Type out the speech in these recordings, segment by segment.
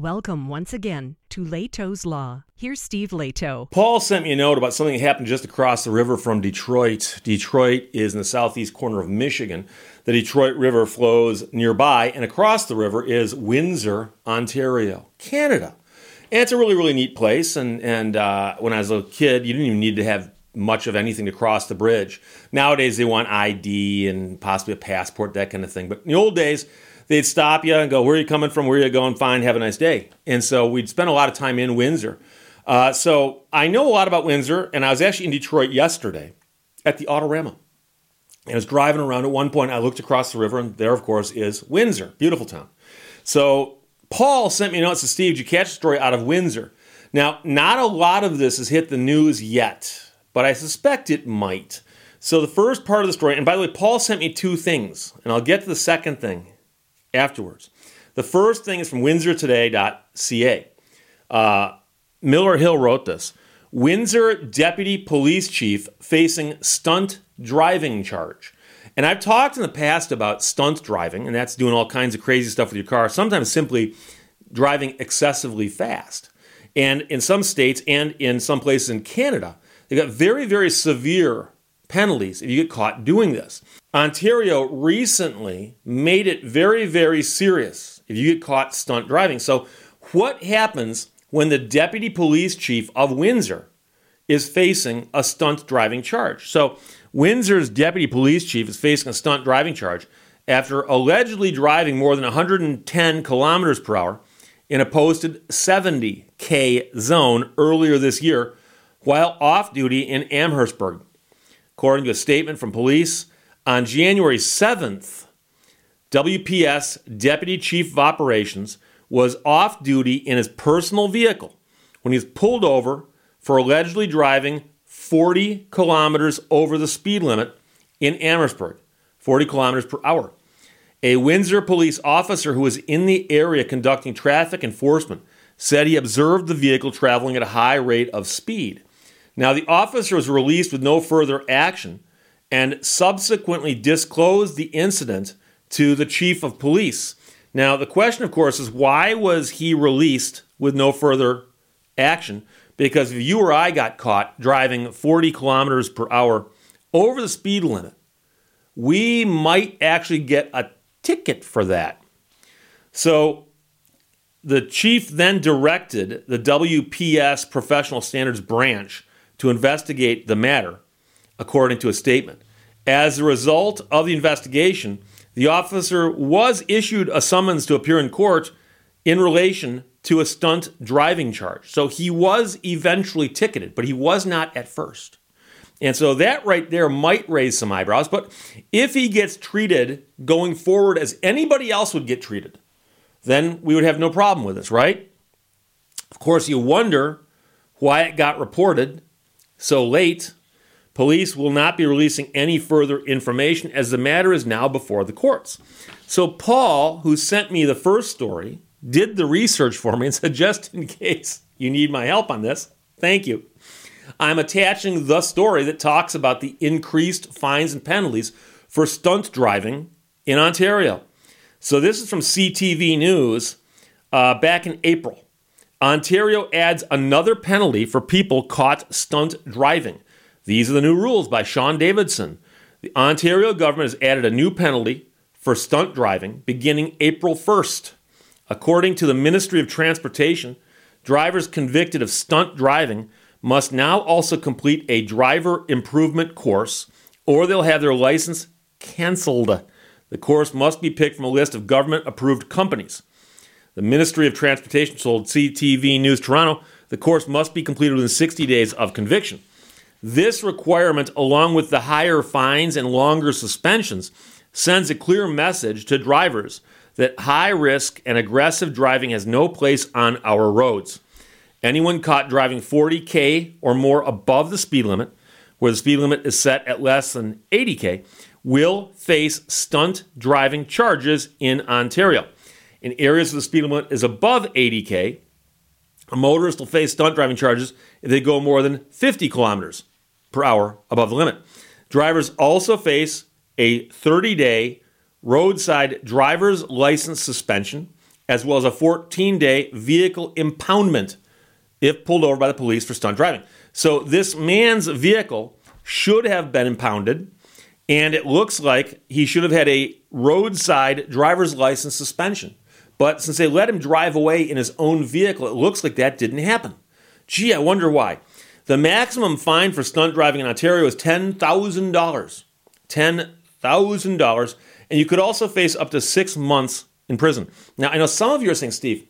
Welcome once again to Lehto's Law. Here's Steve Lehto. Paul sent me a note about something that happened just across the river from Detroit. Detroit is in the southeast corner of Michigan. The Detroit River flows nearby, and across the river is Windsor, Ontario, Canada. And it's a really, really neat place. And, and uh, when I was a kid, you didn't even need to have much of anything to cross the bridge. Nowadays, they want ID and possibly a passport, that kind of thing. But in the old days, they'd stop you and go, Where are you coming from? Where are you going? Fine, have a nice day. And so we'd spend a lot of time in Windsor. Uh, so I know a lot about Windsor, and I was actually in Detroit yesterday at the Autorama. And I was driving around at one point. I looked across the river, and there, of course, is Windsor. Beautiful town. So Paul sent me a note to Steve, did you catch a story out of Windsor? Now, not a lot of this has hit the news yet, but I suspect it might. So the first part of the story, and by the way, Paul sent me two things, and I'll get to the second thing afterwards. The first thing is from windsortoday.ca. Uh, Miller Hill wrote this Windsor deputy police chief facing stunt driving charge. And I've talked in the past about stunt driving, and that's doing all kinds of crazy stuff with your car, sometimes simply driving excessively fast. And in some states and in some places in Canada, they've got very, very severe penalties if you get caught doing this. Ontario recently made it very, very serious if you get caught stunt driving. So, what happens when the deputy police chief of Windsor is facing a stunt driving charge? So, Windsor's deputy police chief is facing a stunt driving charge after allegedly driving more than 110 kilometers per hour in a posted 70K zone earlier this year while off duty in Amherstburg. According to a statement from police, on January 7th, WPS Deputy Chief of Operations was off duty in his personal vehicle when he was pulled over for allegedly driving 40 kilometers over the speed limit in Amherstburg, 40 kilometers per hour. A Windsor police officer who was in the area conducting traffic enforcement said he observed the vehicle traveling at a high rate of speed. Now, the officer was released with no further action and subsequently disclosed the incident to the chief of police. Now, the question, of course, is why was he released with no further action? Because if you or I got caught driving 40 kilometers per hour over the speed limit, we might actually get a ticket for that. So the chief then directed the WPS Professional Standards Branch to investigate the matter according to a statement. As a result of the investigation, the officer was issued a summons to appear in court in relation to a stunt driving charge. So he was eventually ticketed, but he was not at first. And so that right there might raise some eyebrows. But if he gets treated going forward as anybody else would get treated, then we would have no problem with this, right? Of course, you wonder why it got reported so late, police will not be releasing any further information as the matter is now before the courts. So, Paul, who sent me the first story, did the research for me and said, just in case you need my help on this, thank you. I'm attaching the story that talks about the increased fines and penalties for stunt driving in Ontario. So, this is from CTV News uh, back in April. Ontario adds another penalty for people caught stunt driving. These are the new rules by Sean Davidson. The Ontario government has added a new penalty for stunt driving beginning April 1st. According to the Ministry of Transportation, drivers convicted of stunt driving must now also complete a driver improvement course or they'll have their license canceled. The course must be picked from a list of government approved companies. The Ministry of Transportation told CTV News Toronto the course must be completed within 60 days of conviction. This requirement, along with the higher fines and longer suspensions, sends a clear message to drivers that high risk and aggressive driving has no place on our roads. Anyone caught driving 40K or more above the speed limit, where the speed limit is set at less than 80K, will face stunt driving charges in Ontario. In areas where the speed limit is above 80K, a motorist will face stunt driving charges if they go more than 50 kilometers per hour above the limit. Drivers also face a 30 day roadside driver's license suspension as well as a 14 day vehicle impoundment if pulled over by the police for stunt driving. So this man's vehicle should have been impounded, and it looks like he should have had a roadside driver's license suspension. But since they let him drive away in his own vehicle, it looks like that didn't happen. Gee, I wonder why. The maximum fine for stunt driving in Ontario is $10,000. $10,000. And you could also face up to six months in prison. Now, I know some of you are saying, Steve,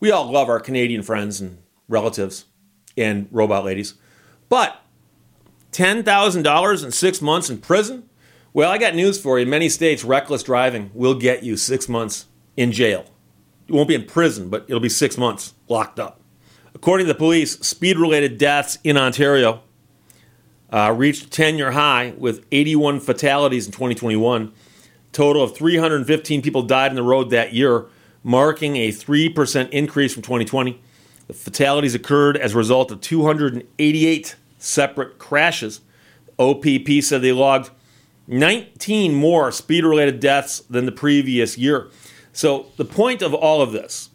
we all love our Canadian friends and relatives and robot ladies, but $10,000 and six months in prison? Well, I got news for you. In many states, reckless driving will get you six months in jail. You won't be in prison, but it'll be six months locked up. According to the police, speed related deaths in Ontario uh, reached a 10 year high with 81 fatalities in 2021. Total of 315 people died on the road that year, marking a 3% increase from 2020. The fatalities occurred as a result of 288 separate crashes. OPP said they logged 19 more speed related deaths than the previous year. So, the point of all of this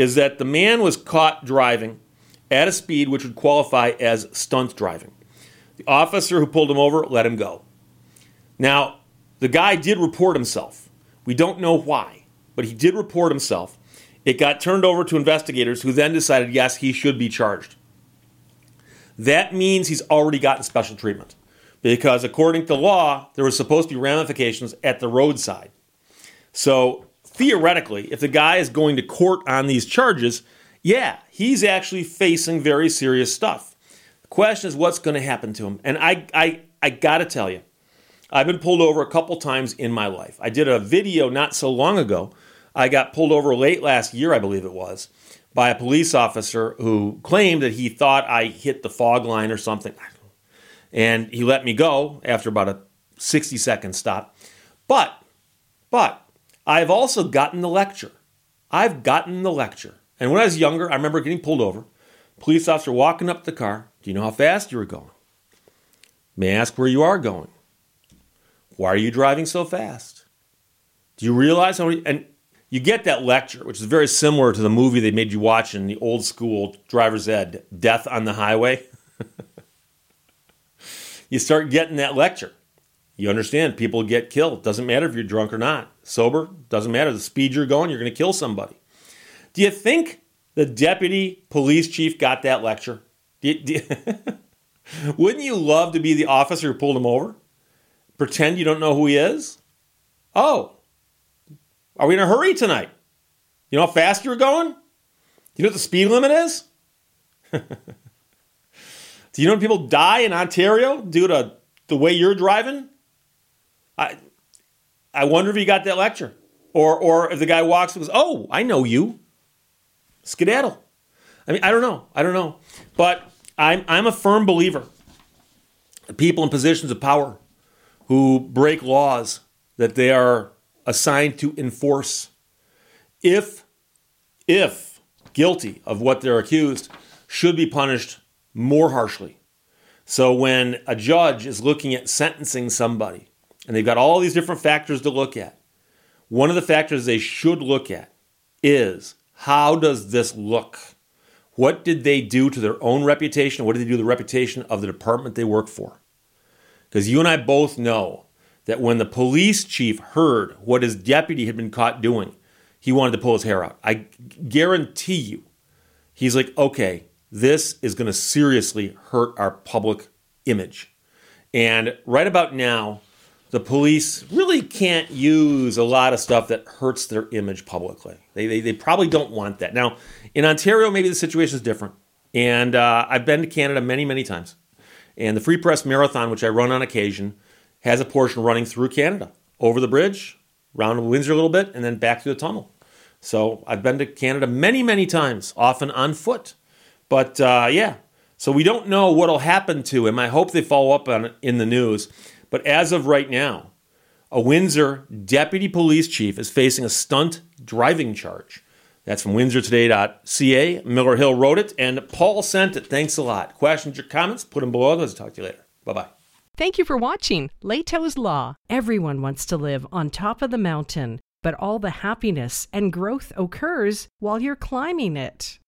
is that the man was caught driving at a speed which would qualify as stunt driving. The officer who pulled him over let him go. Now, the guy did report himself. We don't know why, but he did report himself. It got turned over to investigators who then decided yes, he should be charged. That means he's already gotten special treatment because, according to law, there was supposed to be ramifications at the roadside. So, theoretically, if the guy is going to court on these charges, yeah, he's actually facing very serious stuff. The question is what's going to happen to him. And I, I, I got to tell you, I've been pulled over a couple times in my life. I did a video not so long ago. I got pulled over late last year, I believe it was, by a police officer who claimed that he thought I hit the fog line or something. And he let me go after about a 60 second stop. But, but, I've also gotten the lecture. I've gotten the lecture. And when I was younger, I remember getting pulled over. Police officer walking up the car. Do you know how fast you were going? May I ask where you are going? Why are you driving so fast? Do you realize how many, and you get that lecture, which is very similar to the movie they made you watch in the old school driver's ed, Death on the Highway. you start getting that lecture. You understand people get killed. Doesn't matter if you're drunk or not. Sober, doesn't matter. The speed you're going, you're going to kill somebody. Do you think the deputy police chief got that lecture? Do you, do you, wouldn't you love to be the officer who pulled him over? Pretend you don't know who he is? Oh, are we in a hurry tonight? You know how fast you're going? You know what the speed limit is? Do you know when people die in Ontario due to the way you're driving? I I wonder if he got that lecture. Or or if the guy walks and goes, Oh, I know you skedaddle. I mean, I don't know. I don't know. But I'm, I'm a firm believer that people in positions of power who break laws that they are assigned to enforce, if, if guilty of what they're accused, should be punished more harshly. So when a judge is looking at sentencing somebody, and they've got all these different factors to look at, one of the factors they should look at is how does this look? What did they do to their own reputation? What did they do to the reputation of the department they work for? Because you and I both know that when the police chief heard what his deputy had been caught doing, he wanted to pull his hair out. I guarantee you, he's like, okay, this is going to seriously hurt our public image. And right about now, the police really can't use a lot of stuff that hurts their image publicly. They, they, they probably don't want that. Now, in Ontario, maybe the situation is different. And uh, I've been to Canada many, many times. And the Free Press Marathon, which I run on occasion, has a portion running through Canada, over the bridge, around Windsor a little bit, and then back through the tunnel. So I've been to Canada many, many times, often on foot. But uh, yeah, so we don't know what'll happen to him. I hope they follow up on it in the news. But as of right now, a Windsor deputy police chief is facing a stunt driving charge. That's from windsortoday.ca. Miller Hill wrote it, and Paul sent it. Thanks a lot. Questions or comments? Put them below. Let's talk to you later. Bye bye. Thank you for watching Lehto's Law. Everyone wants to live on top of the mountain. but all the happiness and growth occurs while you're climbing it.